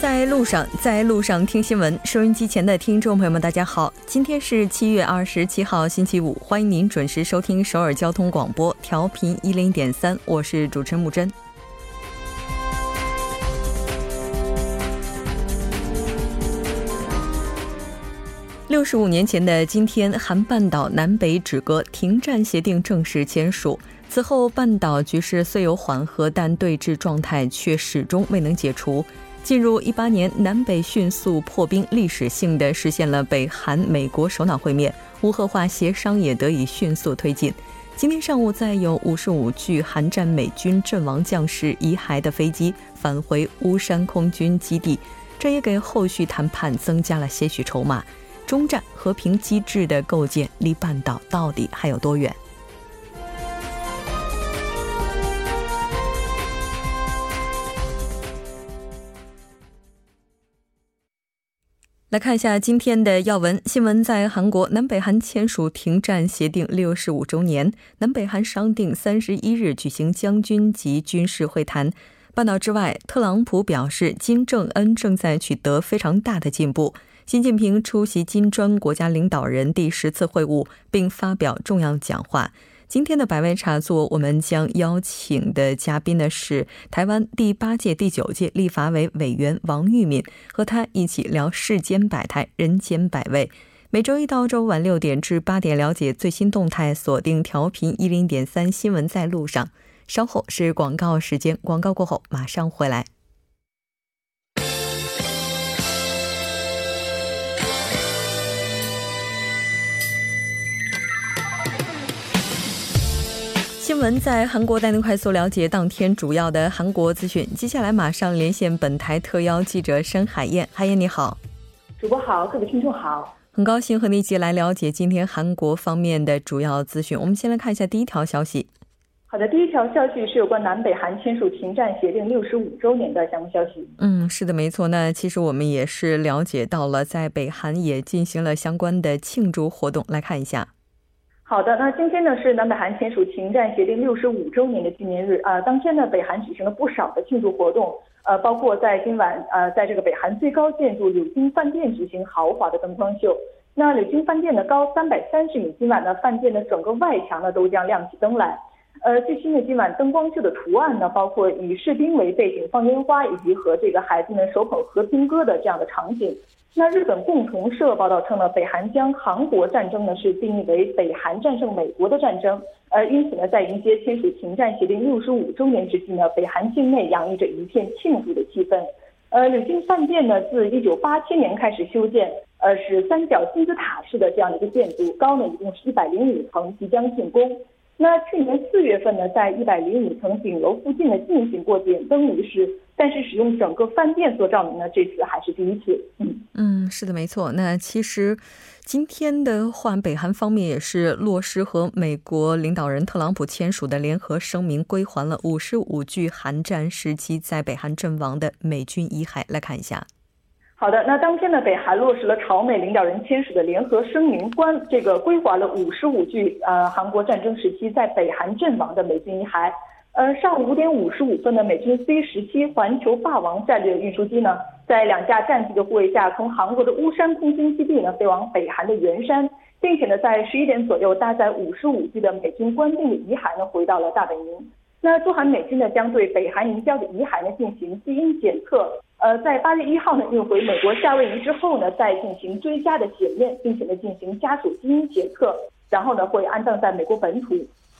在路上，在路上听新闻。收音机前的听众朋友们，大家好，今天是七月二十七号，星期五，欢迎您准时收听首尔交通广播，调频一零点三，我是主持人木真。六十五年前的今天，韩半岛南北止戈停战协定正式签署。此后，半岛局势虽有缓和，但对峙状态却始终未能解除。进入一八年，南北迅速破冰，历史性的实现了北韩、美国首脑会面，无核化协商也得以迅速推进。今天上午，再有五十五具韩战美军阵亡将士遗骸的飞机返回乌山空军基地，这也给后续谈判增加了些许筹码。中战和平机制的构建，离半岛到底还有多远？来看一下今天的要闻新闻，在韩国，南北韩签署停战协定六十五周年，南北韩商定三十一日举行将军级军事会谈。半岛之外，特朗普表示，金正恩正在取得非常大的进步。习近平出席金砖国家领导人第十次会晤，并发表重要讲话。今天的百味茶座，我们将邀请的嘉宾呢是台湾第八届、第九届立法委委员王玉敏，和他一起聊世间百态、人间百味。每周一到周五晚六点至八点，了解最新动态，锁定调频一零点三新闻在路上。稍后是广告时间，广告过后马上回来。新闻在韩国带您快速了解当天主要的韩国资讯。接下来马上连线本台特邀记者申海燕。海燕你好，主播好，各位听众好，很高兴和你一起来了解今天韩国方面的主要资讯。我们先来看一下第一条消息。好的，第一条消息是有关南北韩签署停战协定六十五周年的相关消息。嗯，是的，没错。那其实我们也是了解到了，在北韩也进行了相关的庆祝活动。来看一下。好的，那今天呢是南北韩签署停战协定六十五周年的纪念日啊。当天呢，北韩举行了不少的庆祝活动，呃，包括在今晚呃，在这个北韩最高建筑柳京饭店举行豪华的灯光秀。那柳京饭店的高三百三十米，今晚呢饭店的整个外墙呢都将亮起灯来。呃，最新的今晚灯光秀的图案呢，包括以士兵为背景放烟花，以及和这个孩子们手捧和平鸽的这样的场景。那日本共同社报道称呢，北韩将韩国战争呢是定义为北韩战胜美国的战争，呃，因此呢，在迎接签署停战协定六十五周年之际呢，北韩境内洋溢着一片庆祝的气氛。呃，柳金饭店呢，自一九八七年开始修建，呃，是三角金字塔式的这样一个建筑，高呢一共是一百零五层，即将竣工。那去年四月份呢，在一百零五层顶楼附近呢进行过点灯仪式，但是使用整个饭店做照明呢，这次还是第一次。嗯嗯，是的，没错。那其实今天的话，北韩方面也是落实和美国领导人特朗普签署的联合声明，归还了五十五具韩战时期在北韩阵亡的美军遗骸。来看一下。好的，那当天呢，北韩落实了朝美领导人签署的联合声明，关这个归还了五十五具呃韩国战争时期在北韩阵亡的美军遗骸。呃，上午五点五十五分的美军 C 十七环球霸王战略运输机呢，在两架战机的护卫下，从韩国的乌山空军基地呢飞往北韩的元山，并且呢，在十一点左右搭载五十五具的美军官兵的遗骸呢回到了大本营。那驻韩美军呢将对北韩移交的遗骸呢进行基因检测。呃，在八月一号呢运回美国夏威夷之后呢，再进行追加的检验，并且呢进行家属基因检测，然后呢会安葬在美国本土。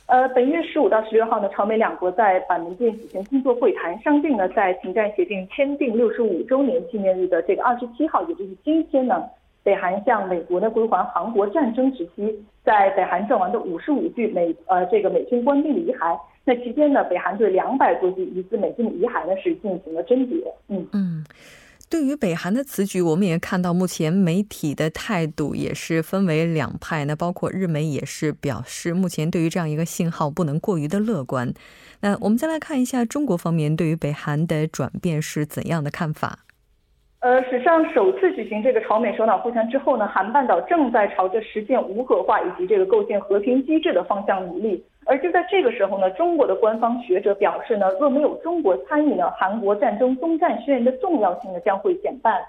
呃，本月十五到十六号呢，朝美两国在板门店举行工作会谈，商定呢在停战协定签订六十五周年纪念日的这个二十七号，也就是今天呢，北韩向美国呢归还韩国战争时期在北韩阵亡的五十五具美呃这个美军官兵的遗骸。那期间呢，北韩对两百多具疑似美军的遗骸呢是进行了甄别。嗯嗯，对于北韩的此举，我们也看到目前媒体的态度也是分为两派。那包括日媒也是表示，目前对于这样一个信号不能过于的乐观。那我们再来看一下中国方面对于北韩的转变是怎样的看法？呃，史上首次举行这个朝美首脑会谈之后呢，韩半岛正在朝着实现无核化以及这个构建和平机制的方向努力。而就在这个时候呢，中国的官方学者表示呢，若没有中国参与呢，韩国战争终战宣言的重要性呢将会减半。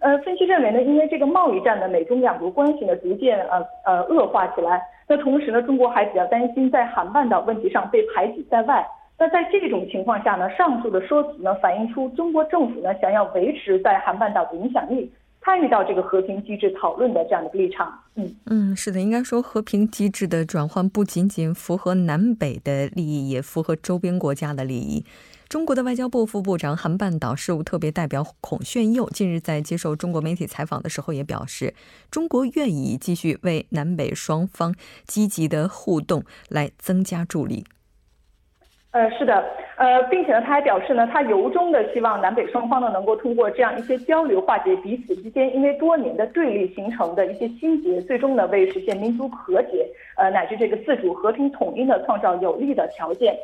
呃，分析认为呢，因为这个贸易战呢，美中两国关系呢逐渐呃呃恶化起来。那同时呢，中国还比较担心在韩半岛问题上被排挤在外。那在这种情况下呢，上述的说辞呢，反映出中国政府呢想要维持在韩半岛的影响力。参与到这个和平机制讨论的这样的立场，嗯嗯，是的，应该说和平机制的转换不仅仅符合南北的利益，也符合周边国家的利益。中国的外交部副部长、韩半岛事务特别代表孔炫佑近日在接受中国媒体采访的时候也表示，中国愿意继续为南北双方积极的互动来增加助力。呃，是的，呃，并且呢，他还表示呢，他由衷的希望南北双方呢能够通过这样一些交流，化解彼此之间因为多年的对立形成的一些心结，最终呢为实现民族和解，呃，乃至这个自主和平统一呢创造有利的条件。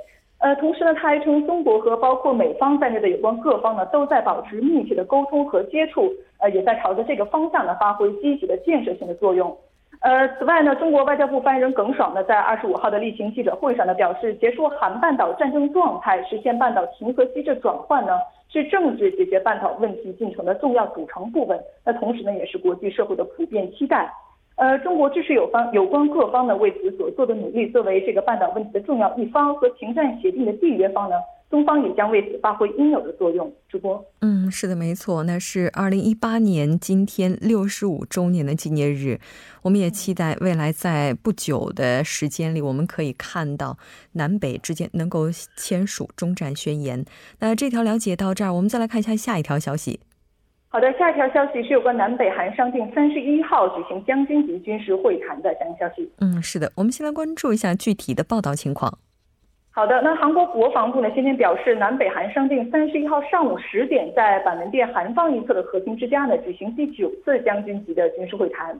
呃，同时呢，他还称中国和包括美方在内的有关各方呢都在保持密切的沟通和接触，呃，也在朝着这个方向呢发挥积极的建设性的作用。呃，此外呢，中国外交部发言人耿爽呢，在二十五号的例行记者会上呢，表示，结束韩半岛战争状态，实现半岛停和机制转换呢，是政治解决半岛问题进程的重要组成部分。那同时呢，也是国际社会的普遍期待。呃，中国支持有方有关各方呢为此所做的努力，作为这个半岛问题的重要一方和停战协定的缔约方呢。中方也将为此发挥应有的作用。主播，嗯，是的，没错，那是二零一八年今天六十五周年的纪念日，我们也期待未来在不久的时间里，我们可以看到南北之间能够签署中战宣言。那这条了解到这儿，我们再来看一下下一条消息。好的，下一条消息是有关南北韩商定三十一号举行将军级军事会谈的相关消息。嗯，是的，我们先来关注一下具体的报道情况。好的，那韩国国防部呢今天表示，南北韩商定三十一号上午十点在板门店韩方一侧的和平之家呢举行第九次将军级的军事会谈。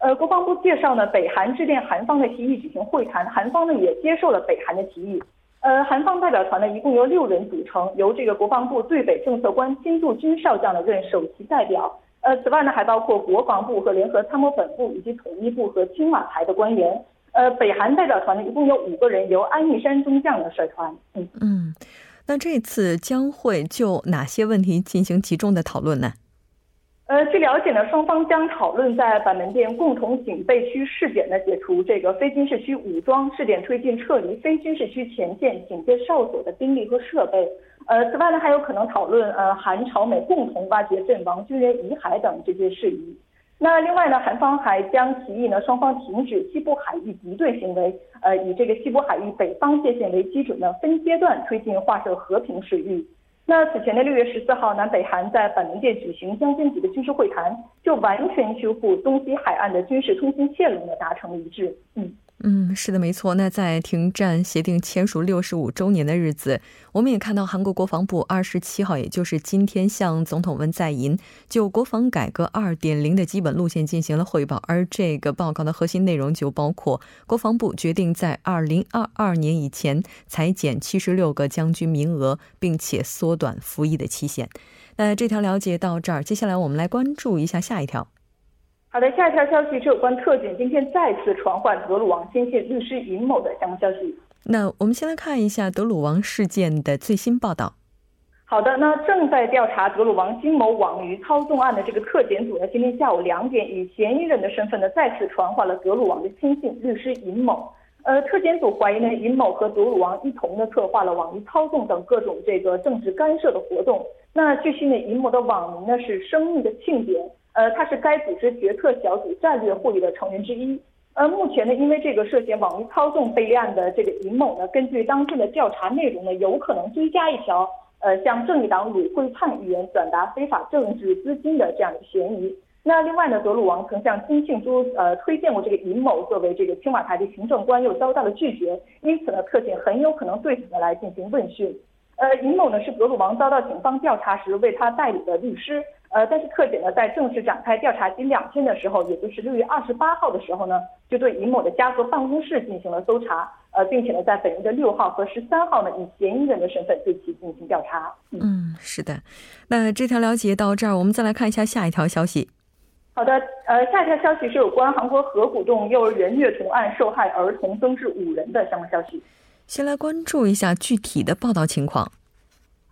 呃，国防部介绍呢，北韩致电韩方的提议举行会谈，韩方呢也接受了北韩的提议。呃，韩方代表团呢一共由六人组成，由这个国防部对北政策官金柱军少将呢任首席代表。呃，此外呢还包括国防部和联合参谋本部以及统一部和青瓦台的官员。呃，北韩代表团呢，一共有五个人，由安义山中将呢率团。嗯嗯，那这次将会就哪些问题进行集中的讨论呢？呃，据了解呢，双方将讨论在板门店共同警备区试点呢，解除这个非军事区武装，试点推进撤离非军事区前线警戒哨所的兵力和设备。呃，此外呢，还有可能讨论呃韩朝美共同挖掘阵亡军人遗骸等这些事宜。那另外呢，韩方还将提议呢，双方停止西部海域敌对行为，呃，以这个西部海域北方界限为基准呢，分阶段推进划设和平水域。那此前的六月十四号，南北韩在板门店举行将军级的军事会谈，就完全修复东西海岸的军事通信线路呢，达成一致。嗯。嗯，是的，没错。那在停战协定签署六十五周年的日子，我们也看到韩国国防部二十七号，也就是今天，向总统文在寅就国防改革二点零的基本路线进行了汇报。而这个报告的核心内容就包括，国防部决定在二零二二年以前裁减七十六个将军名额，并且缩短服役的期限。那这条了解到这儿，接下来我们来关注一下下一条。好的，下一条消息是有关特警今天再次传唤德鲁王亲信律师尹某的相关消息。那我们先来看一下德鲁王事件的最新报道。好的，那正在调查德鲁王金某网鱼操纵案的这个特检组呢，今天下午两点以嫌疑人的身份呢，再次传唤了德鲁王的亲信律师尹某。呃，特检组怀疑呢，尹某和德鲁王一同呢策划了网鱼操纵等各种这个政治干涉的活动。那据悉呢，尹某的网名呢是生命的庆典。呃，他是该组织决策小组战略会议的成员之一。呃，目前呢，因为这个涉嫌网络操纵被立案的这个尹某呢，根据当天的调查内容呢，有可能追加一条，呃，向正义党鲁会灿议员转达非法政治资金的这样的嫌疑。那另外呢，德鲁王曾向金庆珠呃推荐过这个尹某作为这个青瓦台的行政官，又遭到了拒绝，因此呢，特警很有可能对此呢来进行问讯。呃，尹某呢是格鲁王遭到警方调查时为他代理的律师。呃，但是特检呢，在正式展开调查仅两天的时候，也就是六月二十八号的时候呢，就对尹某的家和办公室进行了搜查，呃，并且呢，在本月的六号和十三号呢，以嫌疑人的身份对其进行调查。嗯，是的。那这条了解到这儿，我们再来看一下下一条消息。好的，呃，下一条消息是有关韩国河谷洞幼儿园虐童案受害儿童增至五人的相关消息。先来关注一下具体的报道情况。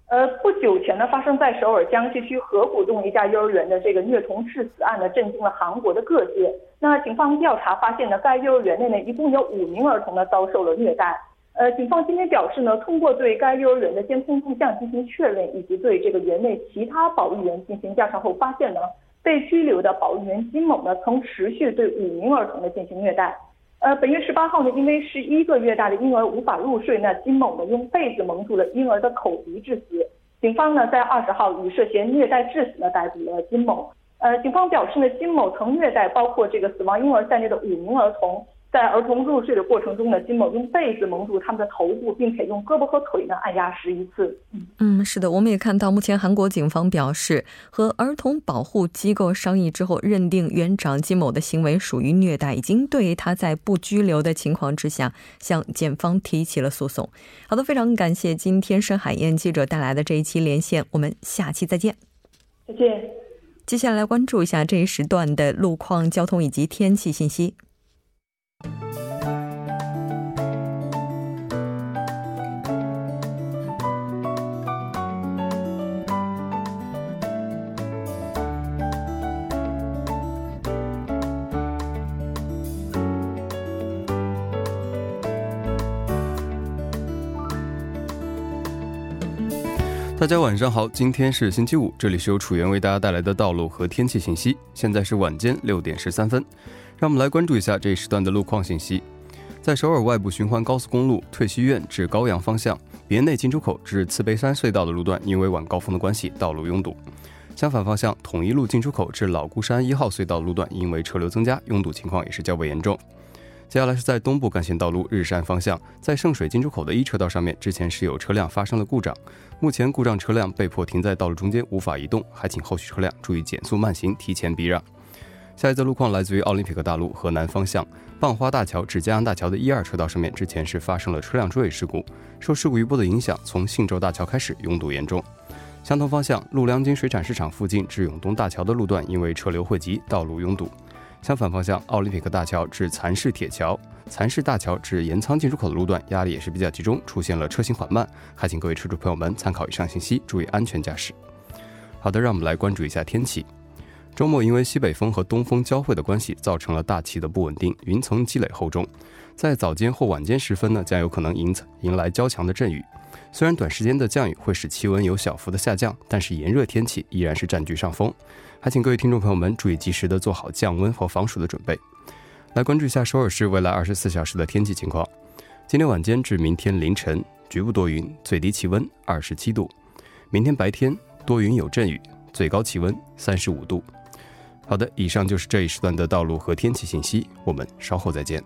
呃，不久前呢，发生在首尔江西区河谷洞一家幼儿园的这个虐童致死案呢，震惊了韩国的各界。那警方调查发现呢，该幼儿园内呢，一共有五名儿童呢遭受了虐待。呃，警方今天表示呢，通过对该幼儿园的监控录像进行确认，以及对这个园内其他保育员进行调查后，发现呢，被拘留的保育员金某呢，曾持续对五名儿童呢进行虐待。呃，本月十八号呢，因为十一个月大的婴儿无法入睡，那金某呢用被子蒙住了婴儿的口鼻致死。警方呢在二十号以涉嫌虐待致死呢逮捕了金某。呃，警方表示呢，金某曾虐待包括这个死亡婴儿在内的五名儿童。在儿童入睡的过程中呢，金某用被子蒙住他们的头部，并且用胳膊和腿呢按压十一次。嗯，是的，我们也看到，目前韩国警方表示，和儿童保护机构商议之后，认定园长金某的行为属于虐待，已经对他在不拘留的情况之下向检方提起了诉讼。好的，非常感谢今天申海燕记者带来的这一期连线，我们下期再见。再见。接下来关注一下这一时段的路况、交通以及天气信息。大家晚上好，今天是星期五，这里是由楚源为大家带来的道路和天气信息。现在是晚间六点十三分，让我们来关注一下这一时段的路况信息。在首尔外部循环高速公路退西苑至高阳方向，别内进出口至慈悲山隧道的路段，因为晚高峰的关系，道路拥堵。相反方向，统一路进出口至老孤山一号隧道路段，因为车流增加，拥堵情况也是较为严重。接下来是在东部干线道路日山方向，在圣水进出口的一车道上面，之前是有车辆发生了故障，目前故障车辆被迫停在道路中间，无法移动，还请后续车辆注意减速慢行，提前避让。下一则路况来自于奥林匹克大路河南方向，棒花大桥至江阳大桥的一二车道上面，之前是发生了车辆追尾事故，受事故余波的影响，从信州大桥开始拥堵严重。相同方向，陆良金水产市场附近至永东大桥的路段，因为车流汇集，道路拥堵。相反方向，奥林匹克大桥至蚕市铁桥、蚕市大桥至盐仓进出口的路段压力也是比较集中，出现了车行缓慢，还请各位车主朋友们参考以上信息，注意安全驾驶。好的，让我们来关注一下天气。周末因为西北风和东风交汇的关系，造成了大气的不稳定，云层积累厚重，在早间或晚间时分呢，将有可能迎迎来较强的阵雨。虽然短时间的降雨会使气温有小幅的下降，但是炎热天气依然是占据上风。还请各位听众朋友们注意及时的做好降温和防暑的准备。来关注一下首尔市未来二十四小时的天气情况。今天晚间至明天凌晨，局部多云，最低气温二十七度；明天白天多云有阵雨，最高气温三十五度。好的，以上就是这一时段的道路和天气信息，我们稍后再见。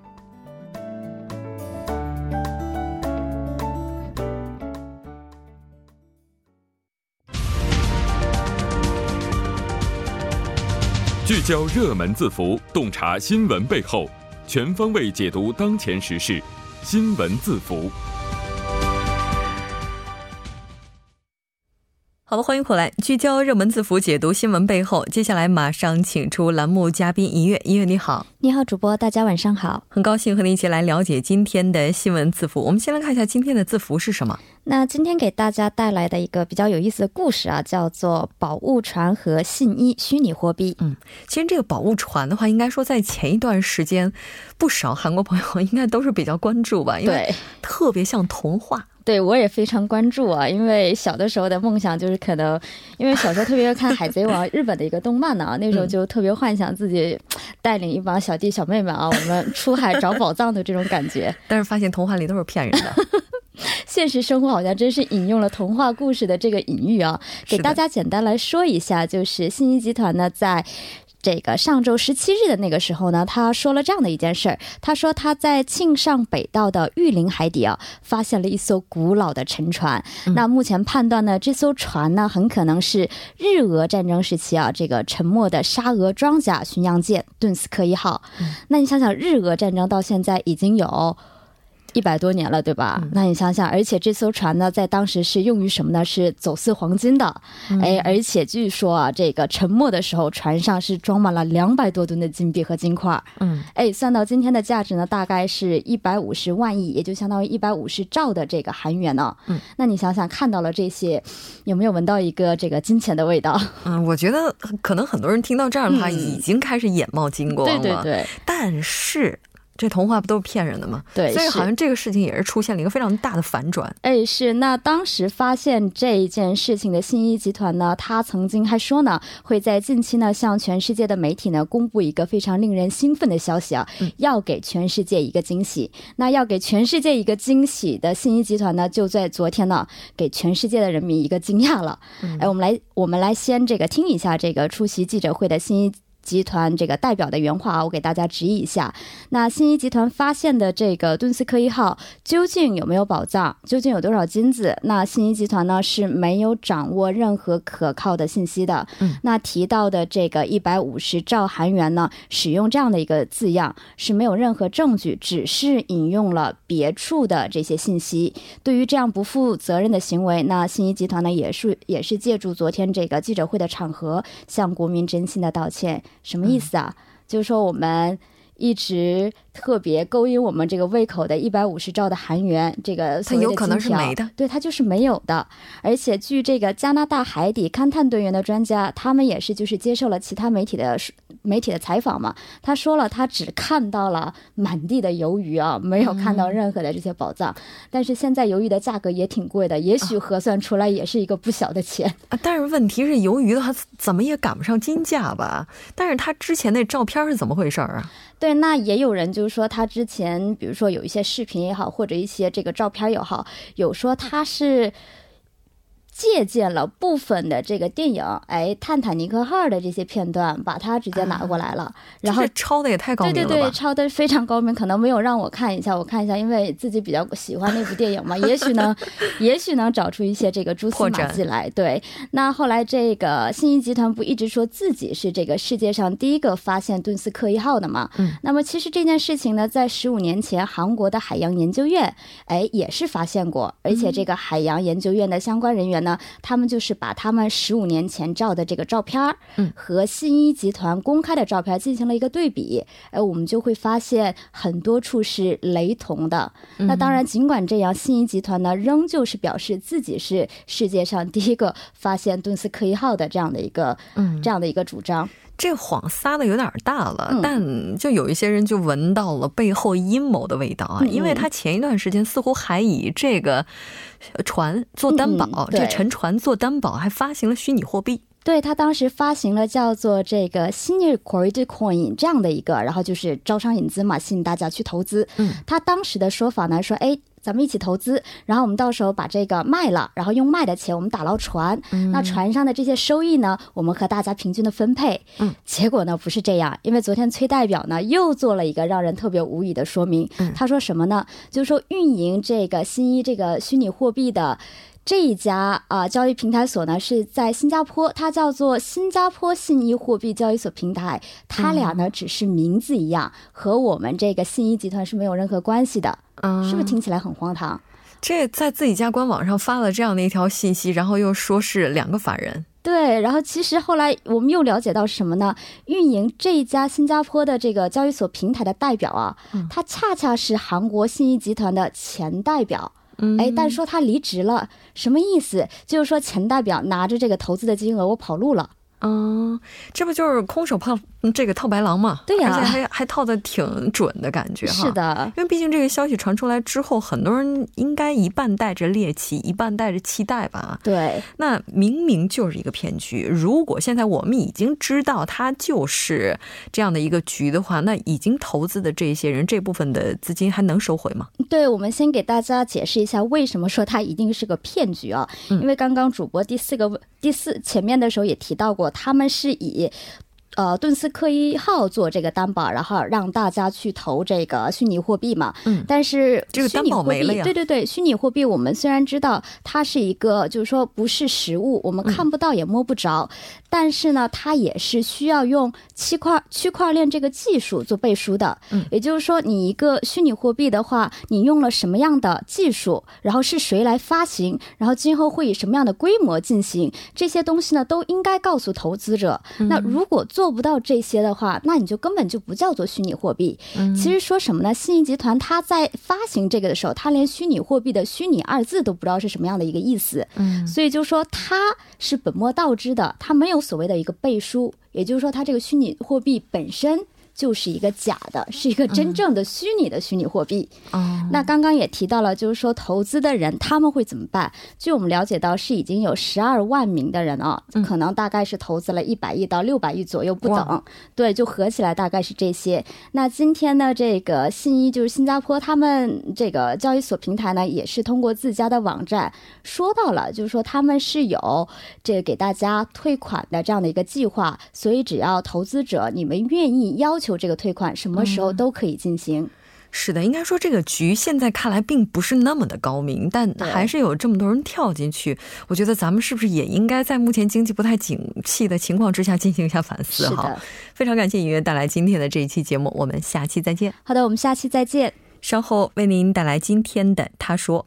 聚焦热门字符，洞察新闻背后，全方位解读当前时事。新闻字符。好的，欢迎回来，聚焦热门字符，解读新闻背后。接下来马上请出栏目嘉宾一乐，一乐你好，你好，主播，大家晚上好，很高兴和你一起来了解今天的新闻字符。我们先来看一下今天的字符是什么。那今天给大家带来的一个比较有意思的故事啊，叫做“宝物船和信一虚拟货币”。嗯，其实这个宝物船的话，应该说在前一段时间，不少韩国朋友 应该都是比较关注吧，因为特别像童话。对我也非常关注啊，因为小的时候的梦想就是可能，因为小时候特别看《海贼王》日本的一个动漫呢，那时候就特别幻想自己带领一帮小弟小妹们啊，我们出海找宝藏的这种感觉。但是发现童话里都是骗人的。现实生活好像真是引用了童话故事的这个隐喻啊！给大家简单来说一下，就是信息集团呢，在这个上周十七日的那个时候呢，他说了这样的一件事儿。他说他在庆尚北道的玉林海底啊，发现了一艘古老的沉船。那目前判断呢，这艘船呢，很可能是日俄战争时期啊，这个沉没的沙俄装甲巡洋舰顿斯克一号。那你想想，日俄战争到现在已经有。一百多年了，对吧？那你想想，而且这艘船呢，在当时是用于什么呢？是走私黄金的。哎，而且据说啊，这个沉没的时候，船上是装满了两百多吨的金币和金块。嗯，哎，算到今天的价值呢，大概是一百五十万亿，也就相当于一百五十兆的这个韩元呢。嗯，那你想想，看到了这些，有没有闻到一个这个金钱的味道？嗯，我觉得可能很多人听到这儿的话，已经开始眼冒金光了。对对对，但是。这童话不都是骗人的吗？对，所以好像这个事情也是出现了一个非常大的反转。哎，是。那当时发现这一件事情的信一集团呢，他曾经还说呢，会在近期呢向全世界的媒体呢公布一个非常令人兴奋的消息啊，要给全世界一个惊喜。那要给全世界一个惊喜的信一集团呢，就在昨天呢，给全世界的人民一个惊讶了。哎，我们来，我们来先这个听一下这个出席记者会的信一。集团这个代表的原话，我给大家直译一下。那新一集团发现的这个敦斯科一号究竟有没有宝藏？究竟有多少金子？那新一集团呢是没有掌握任何可靠的信息的。嗯，那提到的这个一百五十兆韩元呢，使用这样的一个字样是没有任何证据，只是引用了别处的这些信息。对于这样不负责任的行为，那新一集团呢也是也是借助昨天这个记者会的场合，向国民真心的道歉。什么意思啊？就是说我们一直。特别勾引我们这个胃口的一百五十兆的韩元，这个它有可能是没的，对，它就是没有的。而且据这个加拿大海底勘探队员的专家，他们也是就是接受了其他媒体的媒体的采访嘛，他说了，他只看到了满地的鱿鱼啊，没有看到任何的这些宝藏。但是现在鱿鱼的价格也挺贵的，也许核算出来也是一个不小的钱啊。但是问题是，鱿鱼的话怎么也赶不上金价吧？但是他之前那照片是怎么回事啊？对，那也有人就是说，他之前比如说有一些视频也好，或者一些这个照片也好，有说他是。借鉴了部分的这个电影，哎，《泰坦尼克号》的这些片段，把它直接拿过来了，然后抄的也太高明了对对对，抄的非常高明，可能没有让我看一下，我看一下，因为自己比较喜欢那部电影嘛，也许能，也许能找出一些这个蛛丝马迹来。对，那后来这个信息集团不一直说自己是这个世界上第一个发现顿斯克一号的嘛？嗯，那么其实这件事情呢，在十五年前，韩国的海洋研究院，哎，也是发现过，而且这个海洋研究院的相关人员。呢，他们就是把他们十五年前照的这个照片嗯，和信一集团公开的照片进行了一个对比，哎，我们就会发现很多处是雷同的。那当然，尽管这样，信一集团呢仍旧是表示自己是世界上第一个发现顿斯克一号的这样的一个，嗯，这样的一个主张。这谎撒的有点大了，但就有一些人就闻到了背后阴谋的味道啊，因为他前一段时间似乎还以这个船做担保，这沉船做担保，还发行了虚拟货币。对他当时发行了叫做这个 Senior Credit Coin 这样的一个，然后就是招商引资嘛，吸引大家去投资。嗯，他当时的说法呢说，哎。咱们一起投资，然后我们到时候把这个卖了，然后用卖的钱我们打捞船，那船上的这些收益呢，我们和大家平均的分配。嗯，结果呢不是这样，因为昨天崔代表呢又做了一个让人特别无语的说明。他说什么呢？就是说运营这个新一这个虚拟货币的。这一家啊交易平台所呢是在新加坡，它叫做新加坡信一货币交易所平台。它俩呢只是名字一样，和我们这个信一集团是没有任何关系的。嗯，是不是听起来很荒唐？这在自己家官网上发了这样的一条信息，然后又说是两个法人。对，然后其实后来我们又了解到什么呢？运营这一家新加坡的这个交易所平台的代表啊，他恰恰是韩国信义集团的前代表。哎，但说他离职了，什么意思？就是说前代表拿着这个投资的金额，我跑路了。嗯，这不就是空手套这个套白狼嘛？对呀，而且还还套的挺准的感觉哈。是的，因为毕竟这个消息传出来之后，很多人应该一半带着猎奇，一半带着期待吧。对，那明明就是一个骗局。如果现在我们已经知道它就是这样的一个局的话，那已经投资的这些人这部分的资金还能收回吗？对，我们先给大家解释一下为什么说它一定是个骗局啊？因为刚刚主播第四个第四前面的时候也提到过。他们是以呃顿斯克一号做这个担保，然后让大家去投这个虚拟货币嘛。嗯，但是这个担保没了呀。对对对，虚拟货币我们虽然知道它是一个，就是说不是实物，我们看不到也摸不着，但是呢，它也是需要用区块区块链这个技术做背书的。嗯，也就是说，你一个虚拟货币的话，你用了什么样的技术，然后是谁来发行，然后今后会以什么样的规模进行，这些东西呢，都应该告诉投资者。那如果做不到这些的话，那你就根本就不叫做虚拟货币。嗯，其实说什么呢？信义集团它在发行这个的时候，它连虚拟货币的“虚拟”二字都不知道是什么样的一个意思。嗯，所以就说它是本末倒置的，它没有所谓的一个背书，也就是说，它这个虚拟货币本身。就是一个假的，是一个真正的虚拟的虚拟货币。哦，那刚刚也提到了，就是说投资的人他们会怎么办？据我们了解到，是已经有十二万名的人啊，可能大概是投资了一百亿到六百亿左右不等。对，就合起来大概是这些。那今天呢，这个信一就是新加坡他们这个交易所平台呢，也是通过自家的网站说到了，就是说他们是有这个给大家退款的这样的一个计划，所以只要投资者你们愿意要求。求这个退款什么时候都可以进行，是的，应该说这个局现在看来并不是那么的高明，但还是有这么多人跳进去。我觉得咱们是不是也应该在目前经济不太景气的情况之下进行一下反思？哈，非常感谢音乐带来今天的这一期节目，我们下期再见。好的，我们下期再见。稍后为您带来今天的他说。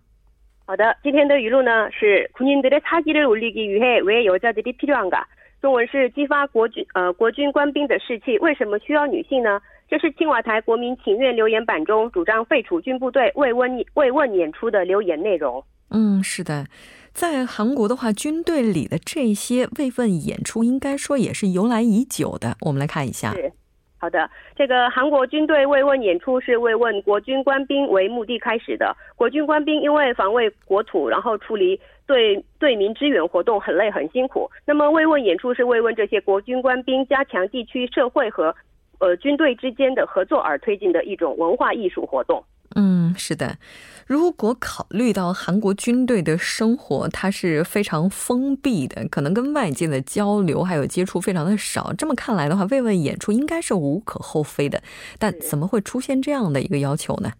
好的，今天的语录呢是군인들의사기를올리기위해왜여자들이필요한가中文是激发国军呃国军官兵的士气，为什么需要女性呢？这是青瓦台国民请愿留言板中主张废除军部队慰问慰问演出的留言内容。嗯，是的，在韩国的话，军队里的这些慰问演出，应该说也是由来已久的。我们来看一下。 好的，这个韩国军队慰问演出是慰问国军官兵为目的开始的。国军官兵因为防卫国土，然后处理对对民支援活动很累很辛苦。那么慰问演出是慰问这些国军官兵加强地区社会和呃军队之间的合作而推进的一种文化艺术活动。嗯，是的。如果考虑到韩国军队的生活，它是非常封闭的，可能跟外界的交流还有接触非常的少。这么看来的话，慰问演出应该是无可厚非的。但怎么会出现这样的一个要求呢？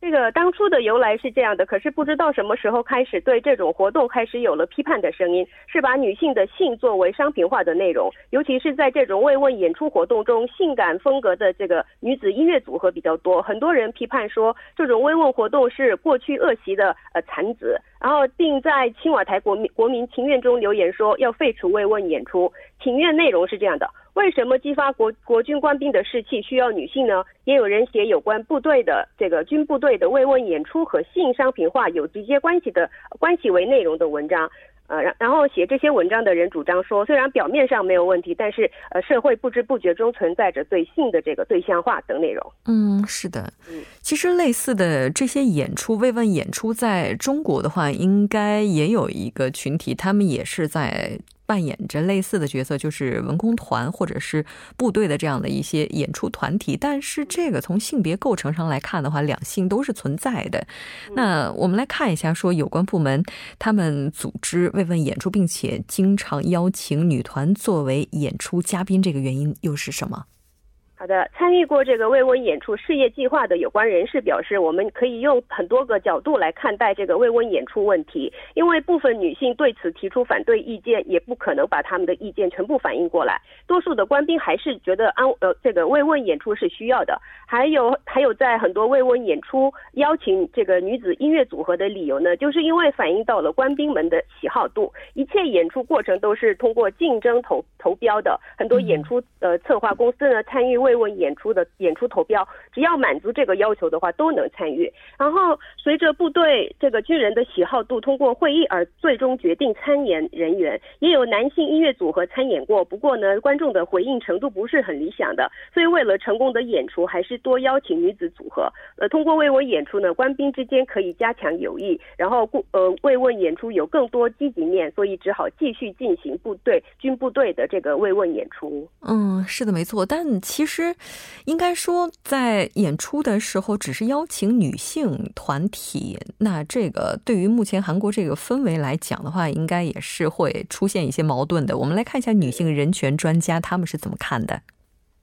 这个当初的由来是这样的，可是不知道什么时候开始，对这种活动开始有了批判的声音，是把女性的性作为商品化的内容，尤其是在这种慰问演出活动中，性感风格的这个女子音乐组合比较多，很多人批判说这种慰问活动是过去恶习的呃残子，然后并在青瓦台国民国民情愿中留言说要废除慰问演出，情愿内容是这样的。为什么激发国国军官兵的士气需要女性呢？也有人写有关部队的这个军部队的慰问演出和性商品化有直接关系的关系为内容的文章，呃，然然后写这些文章的人主张说，虽然表面上没有问题，但是呃，社会不知不觉中存在着对性的这个对象化等内容。嗯，是的，嗯，其实类似的这些演出慰问演出，在中国的话，应该也有一个群体，他们也是在。扮演着类似的角色，就是文工团或者是部队的这样的一些演出团体。但是这个从性别构成上来看的话，两性都是存在的。那我们来看一下，说有关部门他们组织慰问演出，并且经常邀请女团作为演出嘉宾，这个原因又是什么？好的，参与过这个慰问演出事业计划的有关人士表示，我们可以用很多个角度来看待这个慰问演出问题。因为部分女性对此提出反对意见，也不可能把他们的意见全部反映过来。多数的官兵还是觉得安呃这个慰问演出是需要的。还有还有，在很多慰问演出邀请这个女子音乐组合的理由呢，就是因为反映到了官兵们的喜好度。一切演出过程都是通过竞争投投标的，很多演出呃策划公司呢参与慰。慰问演出的演出投标，只要满足这个要求的话，都能参与。然后随着部队这个军人的喜好度通过会议而最终决定参演人员，也有男性音乐组合参演过。不过呢，观众的回应程度不是很理想的，所以为了成功的演出，还是多邀请女子组合。呃，通过慰问演出呢，官兵之间可以加强友谊，然后呃慰问演出有更多积极面，所以只好继续进行部队军部队的这个慰问演出。嗯，是的，没错。但其实。实应该说，在演出的时候只是邀请女性团体，那这个对于目前韩国这个氛围来讲的话，应该也是会出现一些矛盾的。我们来看一下女性人权专家他们是怎么看的。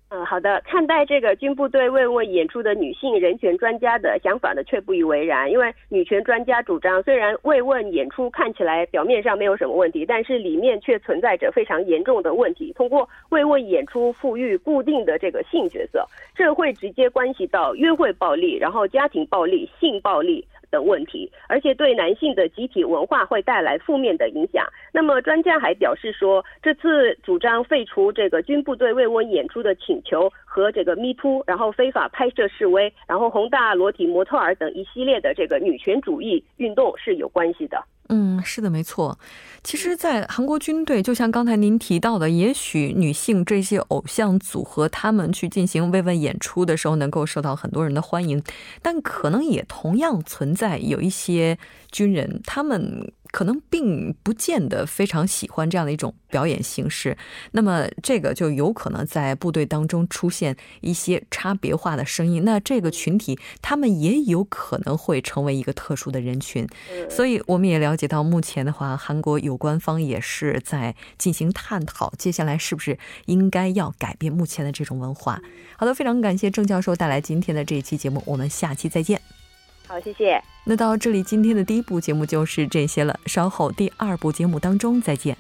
嗯，好的。看待这个军部队慰问演出的女性人权专家的想法呢，却不以为然。因为女权专家主张，虽然慰问演出看起来表面上没有什么问题，但是里面却存在着非常严重的问题。通过慰问演出赋予固定的这个性角色，这会直接关系到约会暴力，然后家庭暴力、性暴力。等问题，而且对男性的集体文化会带来负面的影响。那么专家还表示说，这次主张废除这个军部队慰问演出的请求和这个 Me Too，然后非法拍摄示威，然后宏大裸体模特儿等一系列的这个女权主义运动是有关系的。嗯，是的，没错。其实，在韩国军队，就像刚才您提到的，也许女性这些偶像组合，他们去进行慰问演出的时候，能够受到很多人的欢迎，但可能也同样存在有一些军人，他们。可能并不见得非常喜欢这样的一种表演形式，那么这个就有可能在部队当中出现一些差别化的声音。那这个群体他们也有可能会成为一个特殊的人群。所以我们也了解到，目前的话，韩国有关方也是在进行探讨，接下来是不是应该要改变目前的这种文化。好的，非常感谢郑教授带来今天的这一期节目，我们下期再见。好，谢谢。那到这里，今天的第一部节目就是这些了。稍后第二部节目当中再见。